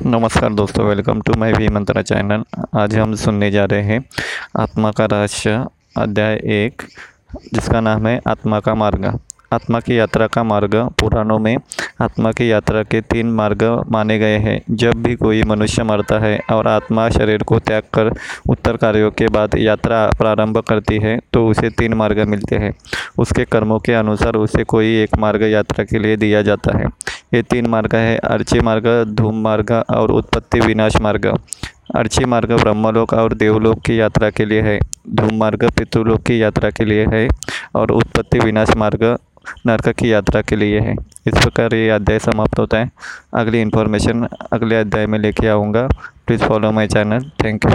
नमस्कार दोस्तों welcome to my V Mantra channel आज हम सुनने जा रहे हैं आत्मा का रहस्य, अध्याय एक, जिसका नाम है आत्मा का मार्ग। आत्मा की यात्रा का मार्ग पुराणों में आत्मा की यात्रा के तीन मार्ग माने गए हैं। जब भी कोई मनुष्य मरता है और आत्मा शरीर को त्याग कर उत्तर कार्यों के बाद यात्रा प्रारंभ करती है तो उसे तीन मार्ग मिलते हैं। उसके कर्मों के अनुसार उसे कोई एक मार्ग यात्रा के लिए दिया जाता है। ये तीन मार्ग है, अर्ची मार्ग, धूम मार्ग और उत्पत्ति विनाश मार्ग। अर्ची मार्ग ब्रह्मलोक और देवलोक की यात्रा के लिए है, धूम मार्ग पितृलोक की यात्रा के लिए है और उत्पत्ति विनाश मार्ग नरक की यात्रा के लिए है। इस प्रकार ये अध्याय समाप्त होता है। अगली इन्फॉर्मेशन अगले अध्याय में लेके आऊँगा। Please follow my channel thank you